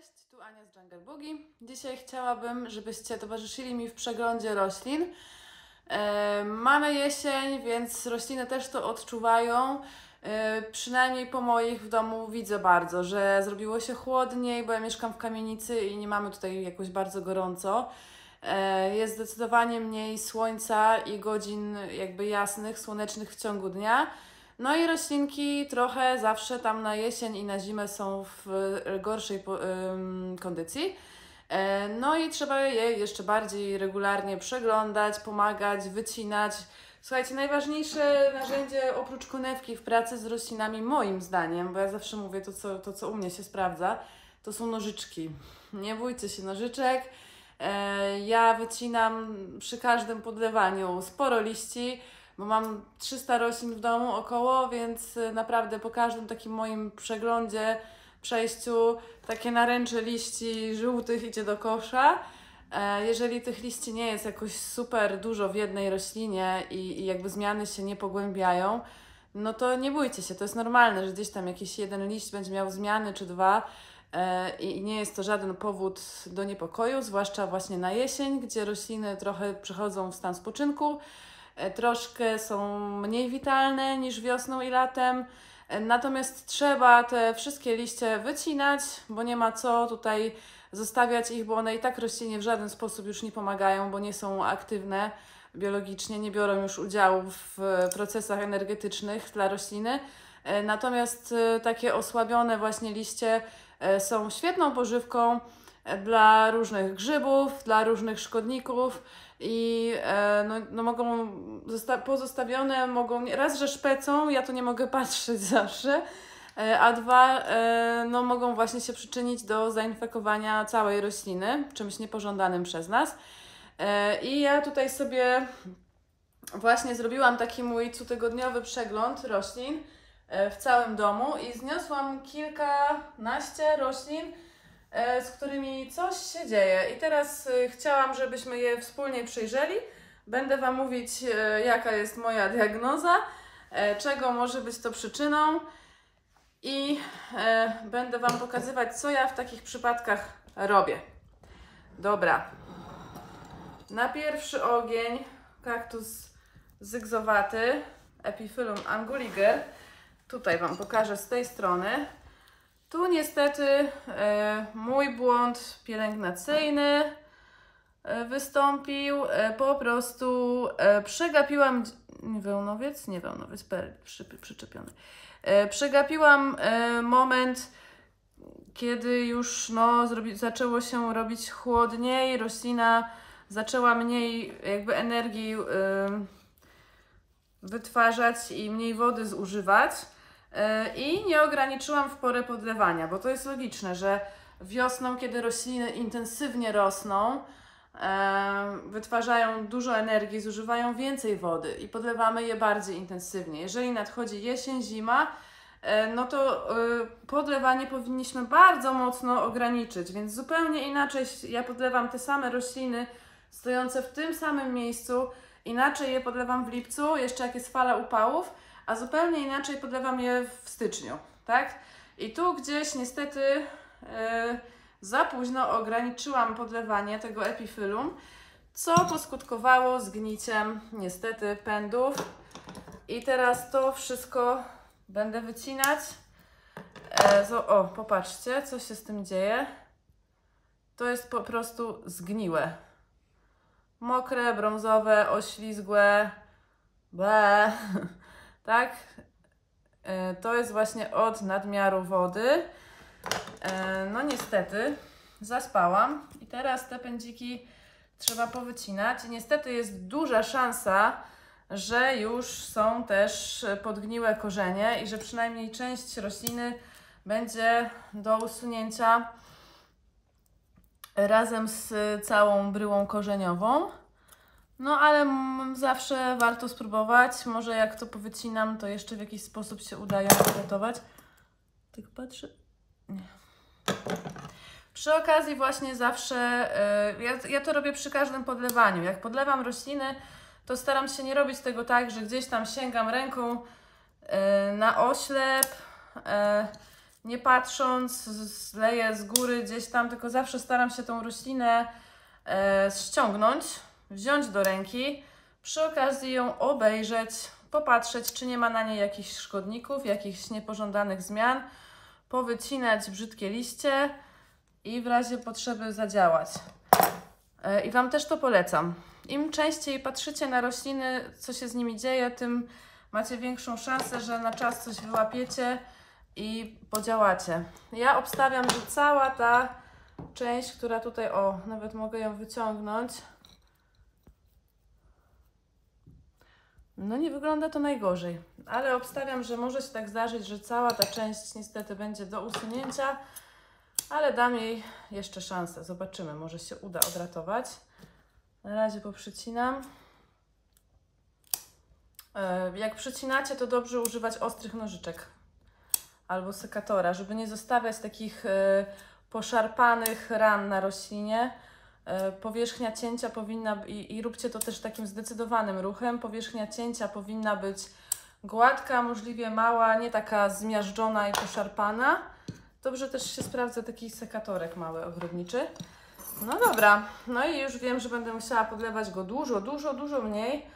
Cześć, tu Ania z Jungle Boogie. Dzisiaj chciałabym, żebyście towarzyszyli mi w przeglądzie roślin. E, mamy jesień, więc rośliny też to odczuwają. E, przynajmniej po moich w domu widzę bardzo, że zrobiło się chłodniej, bo ja mieszkam w kamienicy i nie mamy tutaj jakoś bardzo gorąco. E, jest zdecydowanie mniej słońca i godzin jakby jasnych, słonecznych w ciągu dnia. No i roślinki trochę zawsze tam na jesień i na zimę są w gorszej po, ym, kondycji. E, no i trzeba je jeszcze bardziej regularnie przeglądać, pomagać, wycinać. Słuchajcie, najważniejsze narzędzie oprócz konewki w pracy z roślinami, moim zdaniem, bo ja zawsze mówię to, co, to, co u mnie się sprawdza, to są nożyczki. Nie bójcie się nożyczek. E, ja wycinam przy każdym podlewaniu sporo liści bo mam 300 roślin w domu około, więc y, naprawdę po każdym takim moim przeglądzie, przejściu, takie naręcze liści żółtych idzie do kosza. E, jeżeli tych liści nie jest jakoś super dużo w jednej roślinie i, i jakby zmiany się nie pogłębiają, no to nie bójcie się, to jest normalne, że gdzieś tam jakiś jeden liść będzie miał zmiany czy dwa e, i nie jest to żaden powód do niepokoju, zwłaszcza właśnie na jesień, gdzie rośliny trochę przechodzą w stan spoczynku. E, troszkę są mniej witalne niż wiosną i latem. E, natomiast trzeba te wszystkie liście wycinać, bo nie ma co tutaj zostawiać ich, bo one i tak roślinie w żaden sposób już nie pomagają, bo nie są aktywne biologicznie, nie biorą już udziału w procesach energetycznych dla rośliny. E, natomiast takie osłabione właśnie liście są świetną pożywką dla różnych grzybów, dla różnych szkodników i e, no, no mogą pozostawione, mogą raz, że szpecą, ja to nie mogę patrzeć zawsze, e, a dwa, e, no mogą właśnie się przyczynić do zainfekowania całej rośliny, czymś niepożądanym przez nas. E, I ja tutaj sobie właśnie zrobiłam taki mój cotygodniowy przegląd roślin e, w całym domu i zniosłam kilkanaście roślin, z którymi coś się dzieje. I teraz e, chciałam, żebyśmy je wspólnie przyjrzeli. Będę Wam mówić, e, jaka jest moja diagnoza, czego może być to przyczyną i będę Wam pokazywać, co ja w takich przypadkach robię. Dobra. Na pierwszy ogień kaktus zygzowaty, Epiphyllum anguliger. Tutaj Wam pokażę z tej strony. Tu niestety e, mój błąd pielęgnacyjny e, wystąpił. E, po prostu przegapiłam. Wełnowiec? Nie przy, przyczepiony. Przegapiłam moment, kiedy już no, zrobi, zaczęło się robić chłodniej, roślina zaczęła mniej jakby energii wytwarzać i mniej wody zużywać. E, I nie ograniczyłam w porę podlewania, bo to jest logiczne, że wiosną, kiedy rośliny intensywnie rosną, e, wytwarzają dużo energii, zużywają więcej wody i podlewamy je bardziej intensywnie. Jeżeli nadchodzi jesień, zima, e, no to podlewanie powinniśmy bardzo mocno ograniczyć, więc zupełnie inaczej ja podlewam te same rośliny stojące w tym samym miejscu, inaczej je podlewam w lipcu, jeszcze jak jest fala upałów, a zupełnie inaczej podlewam je w styczniu, tak? I tu gdzieś niestety yy, za późno ograniczyłam podlewanie tego epifylum, co poskutkowało zgniciem niestety pędów. I teraz to wszystko będę wycinać. E, o, popatrzcie, co się z tym dzieje. To jest po prostu zgniłe. Mokre, brązowe, oślizgłe. Ble. tak? E, to jest właśnie od nadmiaru wody. E, no niestety zaspałam i teraz te pędziki trzeba powycinać. I niestety jest duża szansa, że już są też podgniłe korzenie i że przynajmniej część rośliny będzie do usunięcia razem z całą bryłą korzeniową. No ale zawsze warto spróbować. Może jak to powycinam, to jeszcze w jakiś sposób się uda ją uratować. Tak patrzę. Nie. Przy okazji właśnie zawsze, yy, ja, ja to robię przy każdym podlewaniu. Jak podlewam rośliny, to staram się nie robić tego tak, że gdzieś tam sięgam ręką yy, na oślep yy, nie patrząc, zleję z góry gdzieś tam, tylko zawsze staram się tą roślinę ściągnąć, wziąć do ręki, przy okazji ją obejrzeć, popatrzeć, czy nie ma na niej jakichś szkodników, jakichś niepożądanych zmian, powycinać brzydkie liście i w razie potrzeby zadziałać. E, I Wam też to polecam. Im częściej patrzycie na rośliny, co się z nimi dzieje, tym macie większą szansę, że na czas coś wyłapiecie i podziałacie. Ja obstawiam, że cała ta część, która tutaj, o, nawet mogę ją wyciągnąć. No nie wygląda to najgorzej, ale obstawiam, że może się tak zdarzyć, że cała ta część niestety będzie do usunięcia, ale dam jej jeszcze szansę. Zobaczymy, może się uda odratować. Na razie poprzycinam. E, jak przycinacie, to dobrze używać ostrych nożyczek albo sekatora, żeby nie zostawiać takich e, poszarpanych ran na roślinie. E, powierzchnia cięcia powinna, i, i róbcie to też takim zdecydowanym ruchem, powierzchnia cięcia powinna być gładka, możliwie mała, nie taka zmiażdżona i poszarpana. Dobrze też się sprawdza taki sekatorek mały ogrodniczy. No dobra, no i już wiem, że będę musiała podlewać go dużo, dużo, dużo mniej.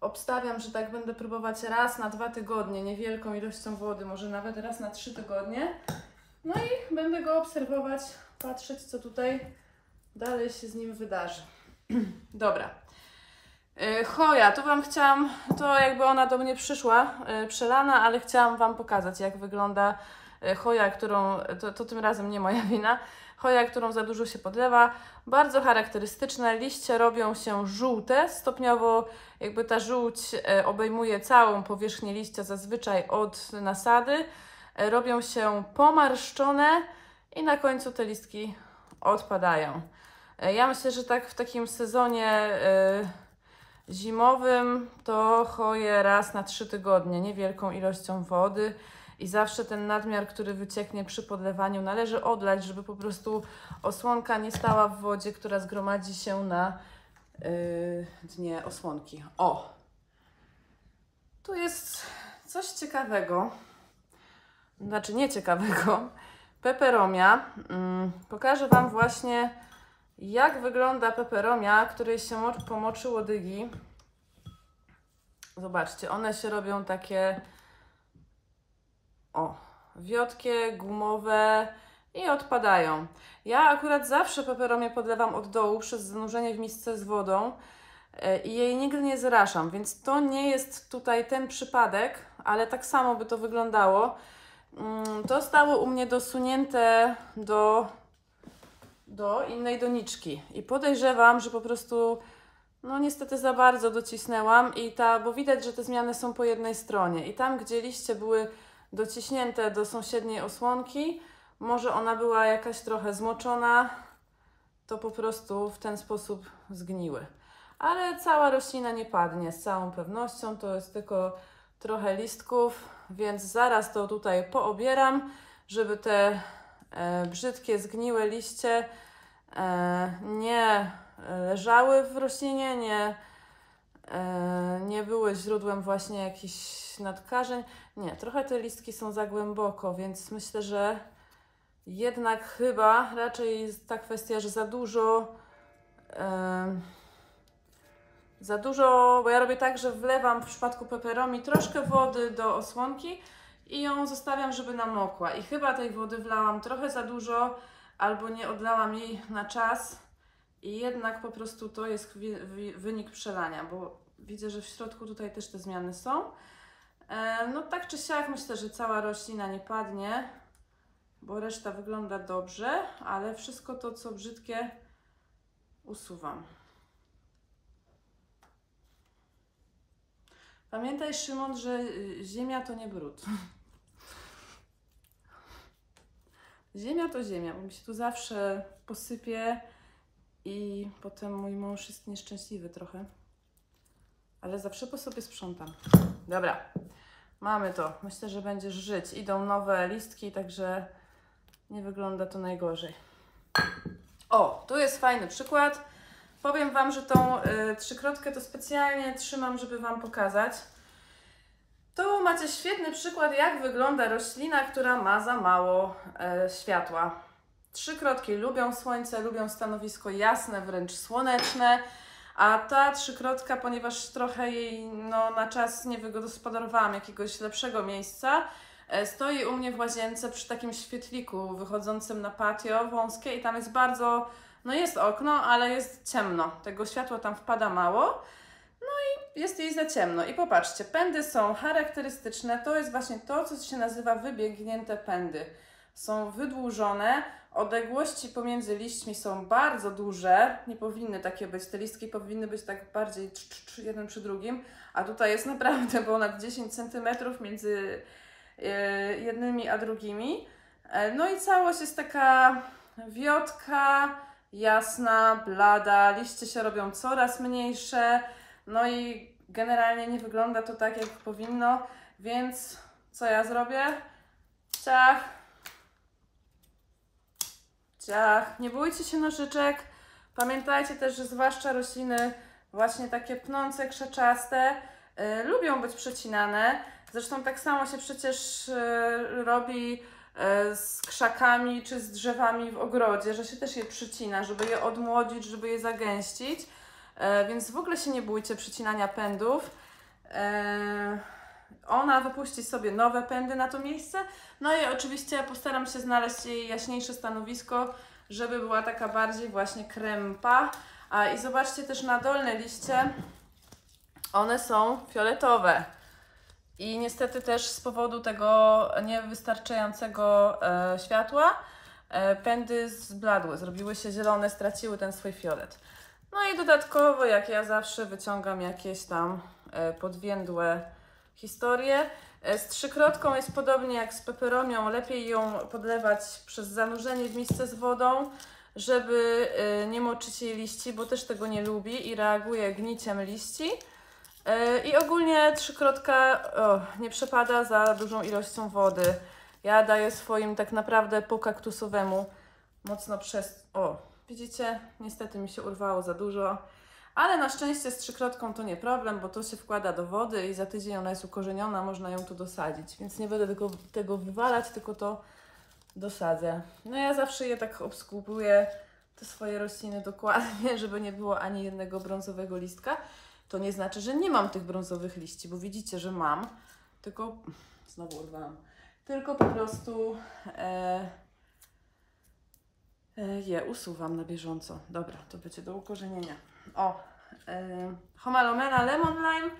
Obstawiam, że tak będę próbować raz na dwa tygodnie, niewielką ilością wody, może nawet raz na trzy tygodnie. No i będę go obserwować, patrzeć, co tutaj dalej się z nim wydarzy. Dobra. Yy, Choja, tu Wam chciałam, to jakby ona do mnie przyszła, yy, przelana, ale chciałam Wam pokazać, jak wygląda yy, choja, którą, to, to tym razem nie moja wina, choja, którą za dużo się podlewa. Bardzo charakterystyczne, liście robią się żółte, stopniowo jakby ta żółć e, obejmuje całą powierzchnię liścia zazwyczaj od nasady. E, robią się pomarszczone i na końcu te listki odpadają. E, ja myślę, że tak w takim sezonie zimowym to choję raz na trzy tygodnie, niewielką ilością wody i zawsze ten nadmiar, który wycieknie przy podlewaniu, należy odlać, żeby po prostu osłonka nie stała w wodzie, która zgromadzi się na yy, dnie osłonki. O! Tu jest coś ciekawego. Znaczy nie ciekawego. Peperomia. Yy, pokażę Wam właśnie, jak wygląda peperomia, której się pomoczy łodygi. Zobaczcie, one się robią takie o, wiotkie, gumowe i odpadają. Ja akurat zawsze peperomie podlewam od dołu przez zanurzenie w misce z wodą e, i jej nigdy nie zraszam, więc to nie jest tutaj ten przypadek, ale tak samo by to wyglądało. Mm, to stało u mnie dosunięte do, do innej doniczki i podejrzewam, że po prostu no niestety za bardzo docisnęłam i ta, bo widać, że te zmiany są po jednej stronie i tam, gdzie liście były dociśnięte do sąsiedniej osłonki. Może ona była jakaś trochę zmoczona, to po prostu w ten sposób zgniły. Ale cała roślina nie padnie z całą pewnością, to jest tylko trochę listków, więc zaraz to tutaj poobieram, żeby te brzydkie, zgniłe liście e, nie leżały w roślinie, nie, e, nie były źródłem właśnie jakichś nadkażeń. Nie, trochę te listki są za głęboko, więc myślę, że jednak chyba raczej jest ta kwestia, że za dużo. Za dużo, bo ja robię tak, że wlewam w przypadku peperomi troszkę wody do osłonki i ją zostawiam, żeby namokła. I chyba tej wody wlałam trochę za dużo, albo nie odlałam jej na czas. I jednak po prostu to jest wynik przelania, bo widzę, że w środku tutaj też te zmiany są. E, no tak czy siak myślę, że cała roślina nie padnie, bo reszta wygląda dobrze, ale wszystko to, co brzydkie, usuwam. Pamiętaj, Szymon, że y, ziemia to nie brud. Ziemia to ziemia, bo mi się tu zawsze posypie i potem mój mąż jest nieszczęśliwy trochę. Ale zawsze po sobie sprzątam. Dobra. Mamy to. Myślę, że będziesz żyć. Idą nowe listki, także nie wygląda to najgorzej. O, tu jest fajny przykład. Powiem Wam, że tą y, trzykrotkę to specjalnie trzymam, żeby Wam pokazać. Tu macie świetny przykład, jak wygląda roślina, która ma za mało e, światła. Trzykrotki lubią słońce, lubią stanowisko jasne, wręcz słoneczne, a ta trzykrotka, ponieważ trochę jej no, na czas nie wygospodarowałam jakiegoś lepszego miejsca, e, stoi u mnie w łazience przy takim świetliku wychodzącym na patio wąskie i tam jest bardzo, no jest okno, ale jest ciemno. Tego światła tam wpada mało jest jej za ciemno. I popatrzcie, pędy są charakterystyczne. To jest właśnie to, co się nazywa wybiegnięte pędy. Są wydłużone, odległości pomiędzy liśćmi są bardzo duże. Nie powinny takie być. Te listki powinny być tak bardziej jeden przy drugim, a tutaj jest naprawdę ponad 10 cm między e, jednymi a drugimi. E, no i całość jest taka wiotka, jasna, blada. Liście się robią coraz mniejsze. No i generalnie nie wygląda to tak, jak powinno, więc co ja zrobię? Ciach. Ciach. Nie bójcie się nożyczek. Pamiętajcie też, że zwłaszcza rośliny właśnie takie pnące, krzeczaste yy, lubią być przecinane. Zresztą tak samo się przecież yy, robi z krzakami czy z drzewami w ogrodzie, że się też je przycina, żeby je odmłodzić, żeby je zagęścić. E, więc w ogóle się nie bójcie przycinania pędów. E, ona wypuści sobie nowe pędy na to miejsce. No i oczywiście postaram się znaleźć jej jaśniejsze stanowisko, żeby była taka bardziej właśnie krępa. A i zobaczcie też na dolne liście, one są fioletowe. I niestety też z powodu tego niewystarczającego e, światła e, pędy zbladły, zrobiły się zielone, straciły ten swój fiolet. No i dodatkowo, jak ja zawsze wyciągam jakieś tam e, podwiędłe historie. E, z trzykrotką jest podobnie jak z peperomią. Lepiej ją podlewać przez zanurzenie w misce z wodą, żeby e, nie moczyć jej liści, bo też tego nie lubi i reaguje gniciem liści. I ogólnie trzykrotka o, nie przepada za dużą ilością wody. Ja daję swoim tak naprawdę pokaktusowemu mocno przez... O, Widzicie, niestety mi się urwało za dużo, ale na szczęście z trzykrotką to nie problem, bo to się wkłada do wody i za tydzień ona jest ukorzeniona, można ją tu dosadzić, więc nie będę tego, tego wywalać, tylko to dosadzę. No ja zawsze je tak obskupuję, te swoje rośliny dokładnie, żeby nie było ani jednego brązowego listka. To nie znaczy, że nie mam tych brązowych liści, bo widzicie, że mam, tylko znowu urwałam. Tylko po prostu e, E, je usuwam na bieżąco. Dobra, to będzie do ukorzenienia. O, e, Homalomena Lemon Lime.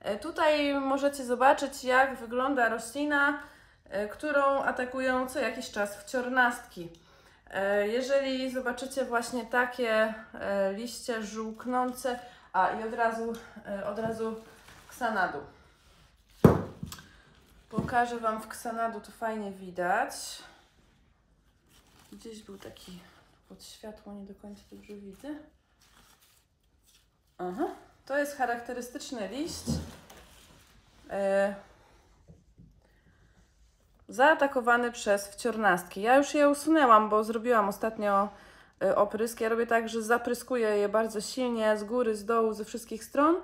E, tutaj możecie zobaczyć, jak wygląda roślina, e, którą atakują co jakiś czas wciornastki. E, jeżeli zobaczycie właśnie takie e, liście żółknące, a i od razu, e, od razu ksanadu. Pokażę Wam w ksanadu, to fajnie widać. Gdzieś był taki pod światło, nie do końca dobrze widzę. Aha, to jest charakterystyczny liść. E, zaatakowany przez wciornastki. Ja już je usunęłam, bo zrobiłam ostatnio oprysk. Ja robię tak, że zapryskuję je bardzo silnie z góry, z dołu, ze wszystkich stron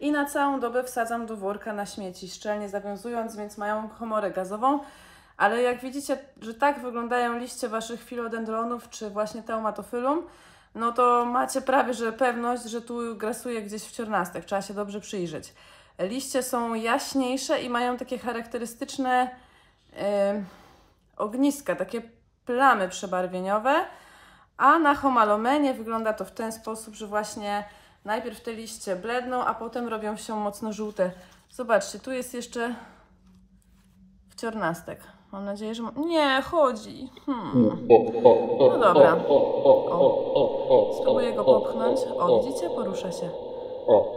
i na całą dobę wsadzam do worka na śmieci, szczelnie zawiązując, więc mają komorę gazową. Ale jak widzicie, że tak wyglądają liście Waszych filodendronów, czy właśnie teumatofylum, no to macie prawie, że pewność, że tu grasuje gdzieś wciornastek. Trzeba się dobrze przyjrzeć. Liście są jaśniejsze i mają takie charakterystyczne yy, ogniska, takie plamy przebarwieniowe, a na homalomenie wygląda to w ten sposób, że właśnie najpierw te liście bledną, a potem robią się mocno żółte. Zobaczcie, tu jest jeszcze wciornastek. Mam nadzieję, że... Nie, chodzi. Hmm. No dobra. O. Spróbuję go popchnąć. O, widzicie? Porusza się.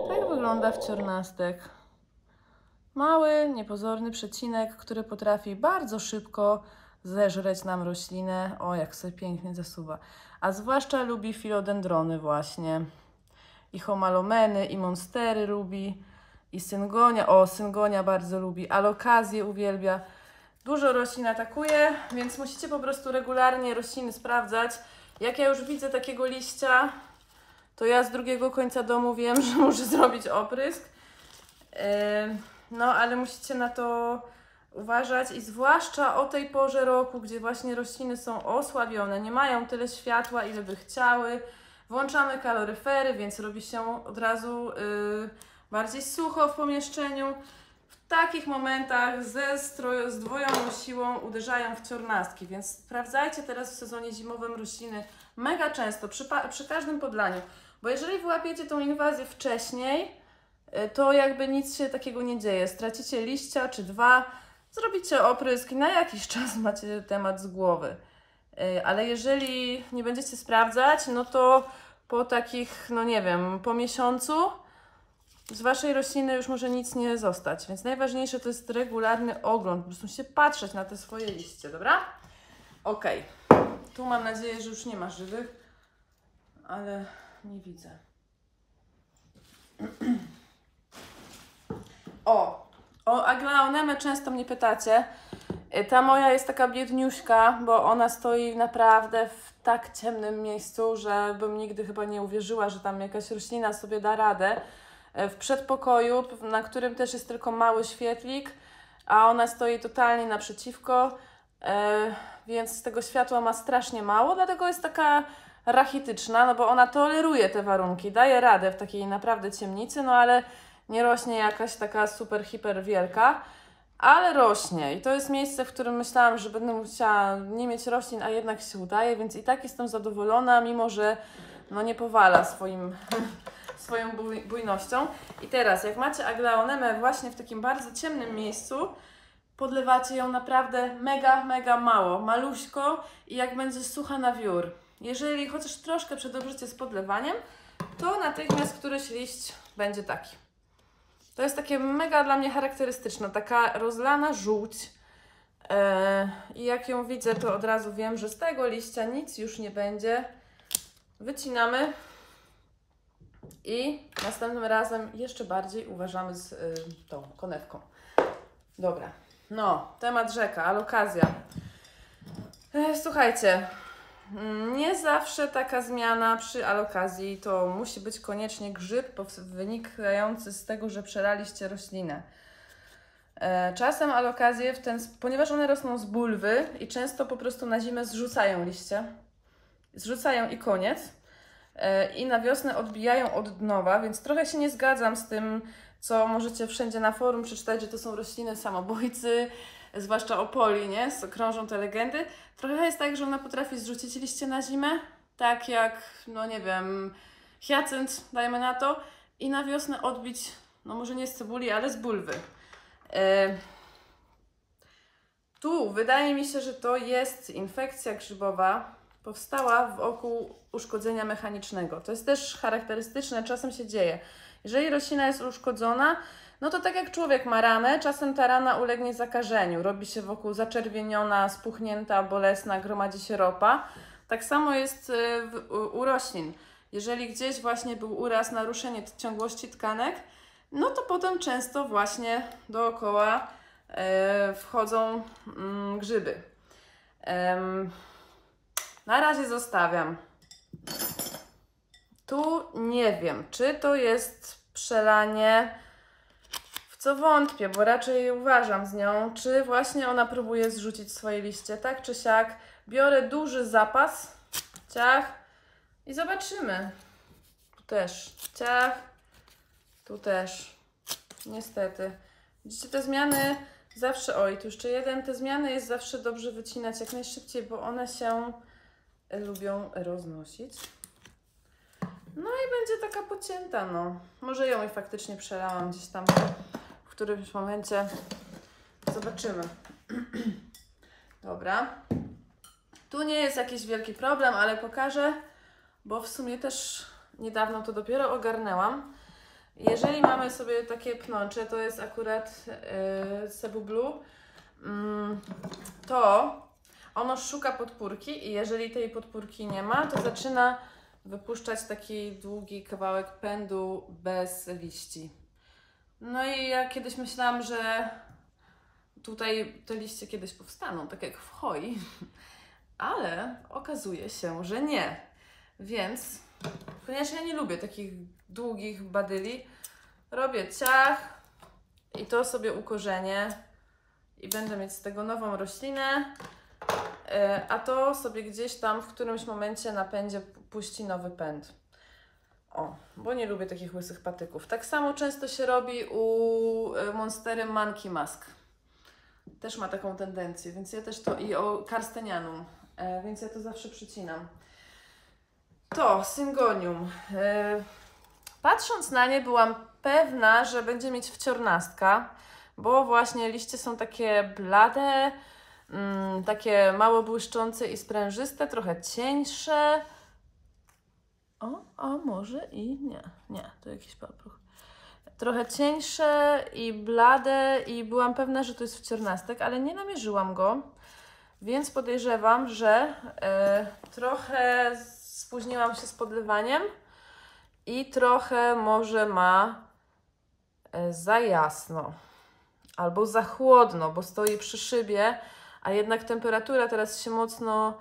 Tak wygląda wciornastek. Mały, niepozorny przecinek, który potrafi bardzo szybko zeżreć nam roślinę. O, jak sobie pięknie zasuwa. A zwłaszcza lubi filodendrony właśnie. I homalomeny, i monstery lubi. I syngonia. O, syngonia bardzo lubi. Alokazję uwielbia. Dużo roślin atakuje, więc musicie po prostu regularnie rośliny sprawdzać. Jak ja już widzę takiego liścia, to ja z drugiego końca domu wiem, że muszę zrobić oprysk. Yy, No, ale musicie na to uważać i zwłaszcza o tej porze roku, gdzie właśnie rośliny są osłabione, nie mają tyle światła, ile by chciały. Włączamy kaloryfery, więc robi się od razu yy, bardziej sucho w pomieszczeniu. W takich momentach ze stroju, zdwojoną siłą uderzają w ciornastki, więc sprawdzajcie teraz w sezonie zimowym rośliny mega często, przy, przy każdym podlaniu. Bo jeżeli wyłapiecie tą inwazję wcześniej, y, to jakby nic się takiego nie dzieje. Stracicie liścia czy dwa, zrobicie oprysk i na jakiś czas macie temat z głowy. Y, ale jeżeli nie będziecie sprawdzać, no to po takich, no nie wiem, po miesiącu z Waszej rośliny już może nic nie zostać. Więc najważniejsze to jest regularny ogląd. Po prostu się patrzeć na te swoje liście, dobra? Ok. Tu mam nadzieję, że już nie ma żywych, ale nie widzę. O, o aglaonemę często mnie pytacie. Y, ta moja jest taka biedniuśka, bo ona stoi naprawdę w tak ciemnym miejscu, że bym nigdy chyba nie uwierzyła, że tam jakaś roślina sobie da radę. Y, w przedpokoju, na którym też jest tylko mały świetlik, a ona stoi totalnie naprzeciwko, y, więc tego światła ma strasznie mało, dlatego jest taka rachityczna, no bo ona toleruje te warunki, daje radę w takiej naprawdę ciemnicy, no ale nie rośnie jakaś taka super, hiper wielka, ale rośnie. I to jest miejsce, w którym myślałam, że będę musiała nie mieć roślin, a jednak się udaje, więc i tak jestem zadowolona, mimo że no nie powala swoim, swoją buj, bujnością. I teraz, jak macie aglaonemę właśnie w takim bardzo ciemnym miejscu, podlewacie ją naprawdę mega, mega mało, maluśko i jak będzie sucha na wiór. Jeżeli chociaż troszkę przedobrzycie z podlewaniem, to natychmiast któryś liść będzie taki. To jest takie mega dla mnie charakterystyczne, taka rozlana żółć. E, I jak ją widzę, to od razu wiem, że z tego liścia nic już nie będzie. Wycinamy i następnym razem jeszcze bardziej uważamy z y, tą konewką. Dobra, no, temat rzeka, alokazja. E, słuchajcie, nie zawsze taka zmiana przy alokazji to musi być koniecznie grzyb wynikający z tego, że przelaliście roślinę. E, czasem alokazje, w ten, ponieważ one rosną z bulwy i często po prostu na zimę zrzucają liście, zrzucają i koniec. E, I na wiosnę odbijają od nowa, więc trochę się nie zgadzam z tym, co możecie wszędzie na forum przeczytać, że to są rośliny samobójcy, zwłaszcza o poli, nie? Krążą te legendy. Trochę jest tak, że ona potrafi zrzucić liście na zimę, tak jak, no nie wiem, hiacynt, dajmy na to, i na wiosnę odbić, no może nie z cebuli, ale z bulwy. Yy. Tu wydaje mi się, że to jest infekcja grzybowa, powstała wokół uszkodzenia mechanicznego. To jest też charakterystyczne, czasem się dzieje. Jeżeli roślina jest uszkodzona, no to tak jak człowiek ma ranę, czasem ta rana ulegnie zakażeniu, robi się wokół zaczerwieniona, spuchnięta, bolesna, gromadzi się ropa. Tak samo jest y, u roślin. Jeżeli gdzieś właśnie był uraz, naruszenie ciągłości tkanek, no to potem często właśnie dookoła e, wchodzą mm, grzyby. na razie zostawiam. Tu nie wiem, czy to jest przelanie co wątpię, bo raczej uważam z nią, czy właśnie ona próbuje zrzucić swoje liście, tak czy siak. Biorę duży zapas, ciach i zobaczymy. Tu też ciach, tu też. Niestety. Widzicie, te zmiany zawsze, oj, tu jeszcze jeden, te zmiany jest zawsze dobrze wycinać jak najszybciej, bo one się lubią roznosić. No i będzie taka pocięta, no. Może ją i faktycznie przelałam gdzieś tam którymś momencie zobaczymy. Dobra. Tu nie jest jakiś wielki problem, ale pokażę, bo w sumie też niedawno to dopiero ogarnęłam. Jeżeli mamy sobie takie pnącze, to jest akurat yy, Cebu Blue, yy, to ono szuka podpórki i jeżeli tej podpórki nie ma, to zaczyna wypuszczać taki długi kawałek pędu bez liści. No i ja kiedyś myślałam, że tutaj te liście kiedyś powstaną, tak jak w hoi, ale okazuje się, że nie. Więc, ponieważ ja nie lubię takich długich badyli, robię ciach i to sobie ukorzenię i będę mieć z tego nową roślinę, e, a to sobie gdzieś tam w którymś momencie napędzie puści nowy pęd. O, bo nie lubię takich łysych patyków. Tak samo często się robi u e, Monstery Monkey Mask. Też ma taką tendencję, więc ja też to i o Karstenianum, e, więc ja to zawsze przycinam. To Syngonium. E, patrząc na nie byłam pewna, że będzie mieć wciornastka, bo właśnie liście są takie blade, mm, takie mało błyszczące i sprężyste, trochę cieńsze. O, a może i nie, nie, to jakiś papruch. Trochę cieńsze i blade i byłam pewna, że to jest wciornastek, ale nie namierzyłam go, więc podejrzewam, że e, trochę spóźniłam się z podlewaniem i trochę może ma e, za jasno albo za chłodno, bo stoi przy szybie, a jednak temperatura teraz się mocno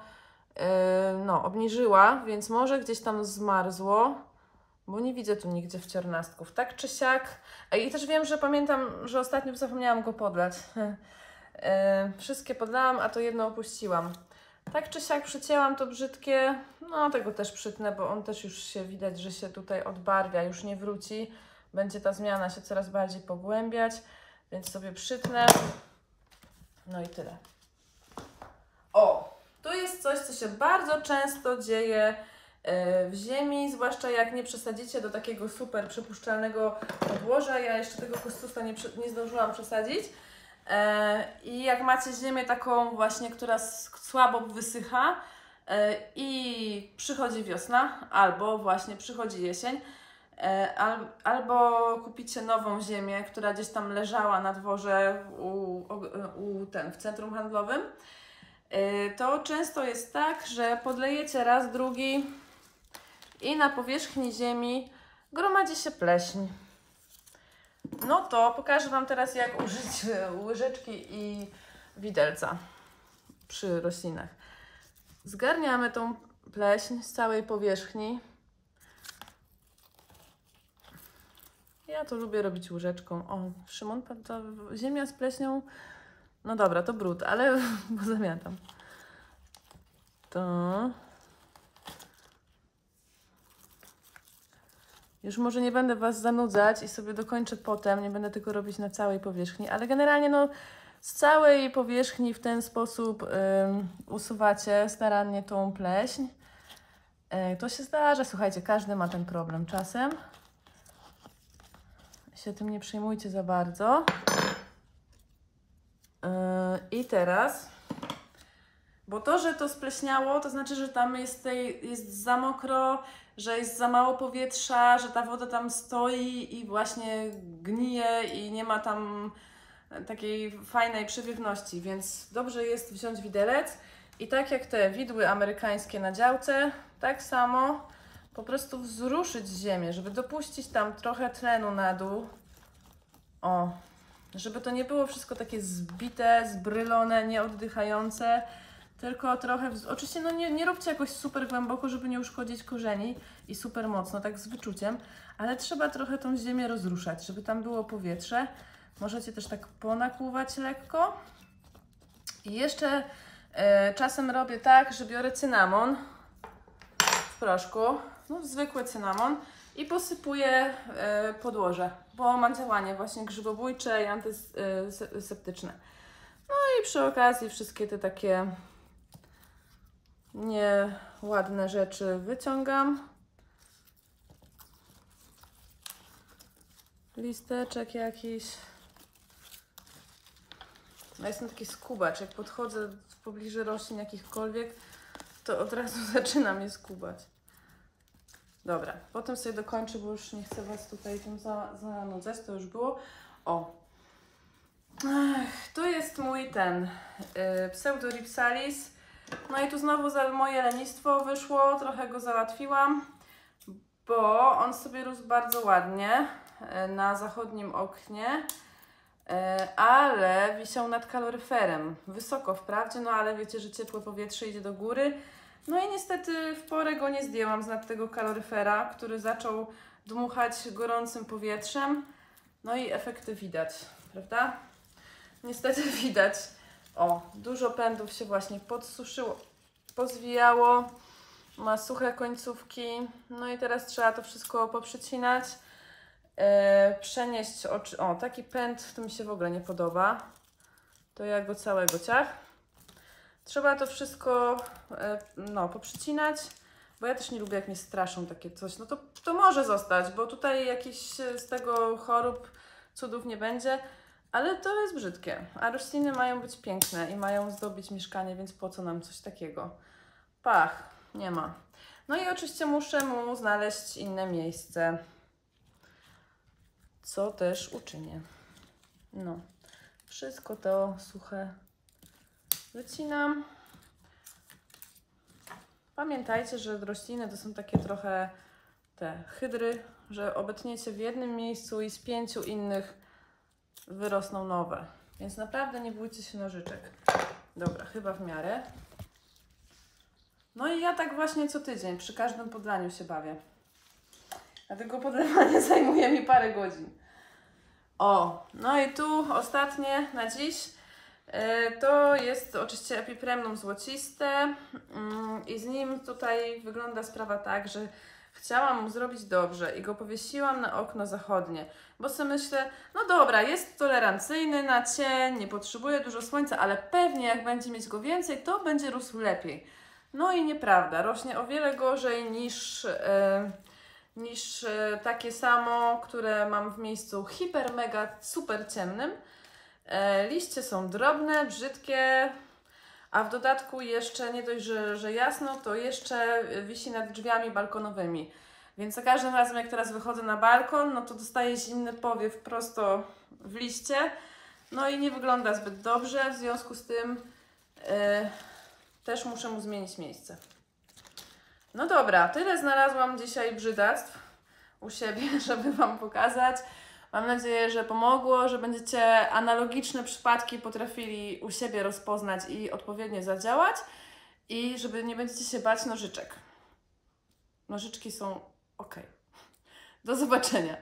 no, obniżyła, więc może gdzieś tam zmarzło, bo nie widzę tu nigdzie wciornastków. Tak czy siak. I też wiem, że pamiętam, że ostatnio zapomniałam go podlać. yy, wszystkie podlałam, a to jedno opuściłam. Tak czy siak przycięłam to brzydkie, no tego też przytnę, bo on też już się widać, że się tutaj odbarwia, już nie wróci. Będzie ta zmiana się coraz bardziej pogłębiać. Więc sobie przytnę. No i tyle. O, tu jest coś, co się bardzo często dzieje e, w ziemi, zwłaszcza jak nie przesadzicie do takiego super przepuszczalnego podłoża. Ja jeszcze tego kostusa nie, nie zdążyłam przesadzić. E, I jak macie ziemię taką właśnie, która słabo wysycha e, i przychodzi wiosna, albo właśnie przychodzi jesień, albo kupicie nową ziemię, która gdzieś tam leżała na dworze u, u ten, w centrum handlowym, to często jest tak, że podlejecie raz, drugi i na powierzchni ziemi gromadzi się pleśń. No to pokażę Wam teraz, jak użyć łyżeczki i widelca przy roślinach. Zgarniamy tą pleśń z całej powierzchni. Ja to lubię robić łyżeczką. O, Szymon, to ziemia z pleśnią. No dobra, to brud, ale zamiatam. To. Już może nie będę Was zanudzać i sobie dokończę potem, nie będę tylko robić na całej powierzchni, ale generalnie no z całej powierzchni w ten sposób ym, usuwacie starannie tą pleśń. Yy, to się zdarza, słuchajcie, każdy ma ten problem czasem się tym nie przejmujcie za bardzo. Yy, I teraz, bo to, że to spleśniało, to znaczy, że tam jest, tej, jest za mokro, że jest za mało powietrza, że ta woda tam stoi i właśnie gnije i nie ma tam takiej fajnej przewiewności, więc dobrze jest wziąć widelec i tak jak te widły amerykańskie na działce, tak samo po prostu wzruszyć ziemię, żeby dopuścić tam trochę tlenu na dół. O, żeby to nie było wszystko takie zbite, zbrylone, nieoddychające, tylko trochę, oczywiście no nie, nie róbcie jakoś super głęboko, żeby nie uszkodzić korzeni i super mocno, tak z wyczuciem, ale trzeba trochę tą ziemię rozruszać, żeby tam było powietrze. Możecie też tak ponakłuwać lekko. I jeszcze e, czasem robię tak, że biorę cynamon w proszku, no, zwykły cynamon i posypuję e, podłoże, bo ma działanie właśnie grzybobójcze i antyseptyczne. No i przy okazji wszystkie te takie nieładne rzeczy wyciągam. Listeczek jakiś. No jestem taki skubacz, jak podchodzę w pobliżu roślin jakichkolwiek, to od razu zaczynam je skubać. Dobra, potem sobie dokończę, bo już nie chcę Was tutaj tym za, zanudzać, to już było. O, Ech, tu jest mój ten yy, Pseudoripsalis. No i tu znowu za moje lenistwo wyszło, trochę go załatwiłam, bo on sobie rósł bardzo ładnie yy, na zachodnim oknie, yy, ale wisiał nad kaloryferem. Wysoko wprawdzie, no ale wiecie, że ciepłe powietrze idzie do góry, no i niestety w porę go nie zdjęłam z nad tego kaloryfera, który zaczął dmuchać gorącym powietrzem. No i efekty widać. prawda? Niestety widać, o, dużo pędów się właśnie podsuszyło, pozwijało, ma suche końcówki, no i teraz trzeba to wszystko poprzycinać, e, przenieść oczy, o, taki pęd, to mi się w ogóle nie podoba, to ja go całego ciach. Trzeba to wszystko, e, no, poprzycinać, bo ja też nie lubię, jak mnie straszą takie coś. No to, to może zostać, bo tutaj jakiś e, z tego chorób, cudów nie będzie, ale to jest brzydkie. A rośliny mają być piękne i mają zdobić mieszkanie, więc po co nam coś takiego? Pach, nie ma. No i oczywiście muszę mu znaleźć inne miejsce, co też uczynię. No, wszystko to suche wycinam. Pamiętajcie, że rośliny to są takie trochę te hydry, że obetniecie w jednym miejscu i z pięciu innych wyrosną nowe. Więc naprawdę nie bójcie się nożyczek. Dobra, chyba w miarę. No i ja tak właśnie co tydzień przy każdym podlaniu się bawię. Dlatego podlewanie zajmuje mi parę godzin. O, no i tu ostatnie na dziś. E, to jest oczywiście epipremnum złociste mm, i z nim tutaj wygląda sprawa tak, że chciałam mu zrobić dobrze i go powiesiłam na okno zachodnie, bo sobie myślę, no dobra, jest tolerancyjny na cień, nie potrzebuje dużo słońca, ale pewnie jak będzie mieć go więcej, to będzie rósł lepiej. No i nieprawda, rośnie o wiele gorzej niż, e, niż e, takie samo, które mam w miejscu hiper, mega, super ciemnym. E, liście są drobne, brzydkie, a w dodatku jeszcze nie dość, że, że jasno, to jeszcze wisi nad drzwiami balkonowymi. Więc za każdym razem, jak teraz wychodzę na balkon, no to dostaję zimny powiew prosto w liście. No i nie wygląda zbyt dobrze, w związku z tym yy, też muszę mu zmienić miejsce. No dobra, tyle znalazłam dzisiaj brzydactw u siebie, żeby Wam pokazać. Mam nadzieję, że pomogło, że będziecie analogiczne przypadki potrafili u siebie rozpoznać i odpowiednio zadziałać i żeby nie będziecie się bać nożyczek. Nożyczki są ok. Do zobaczenia.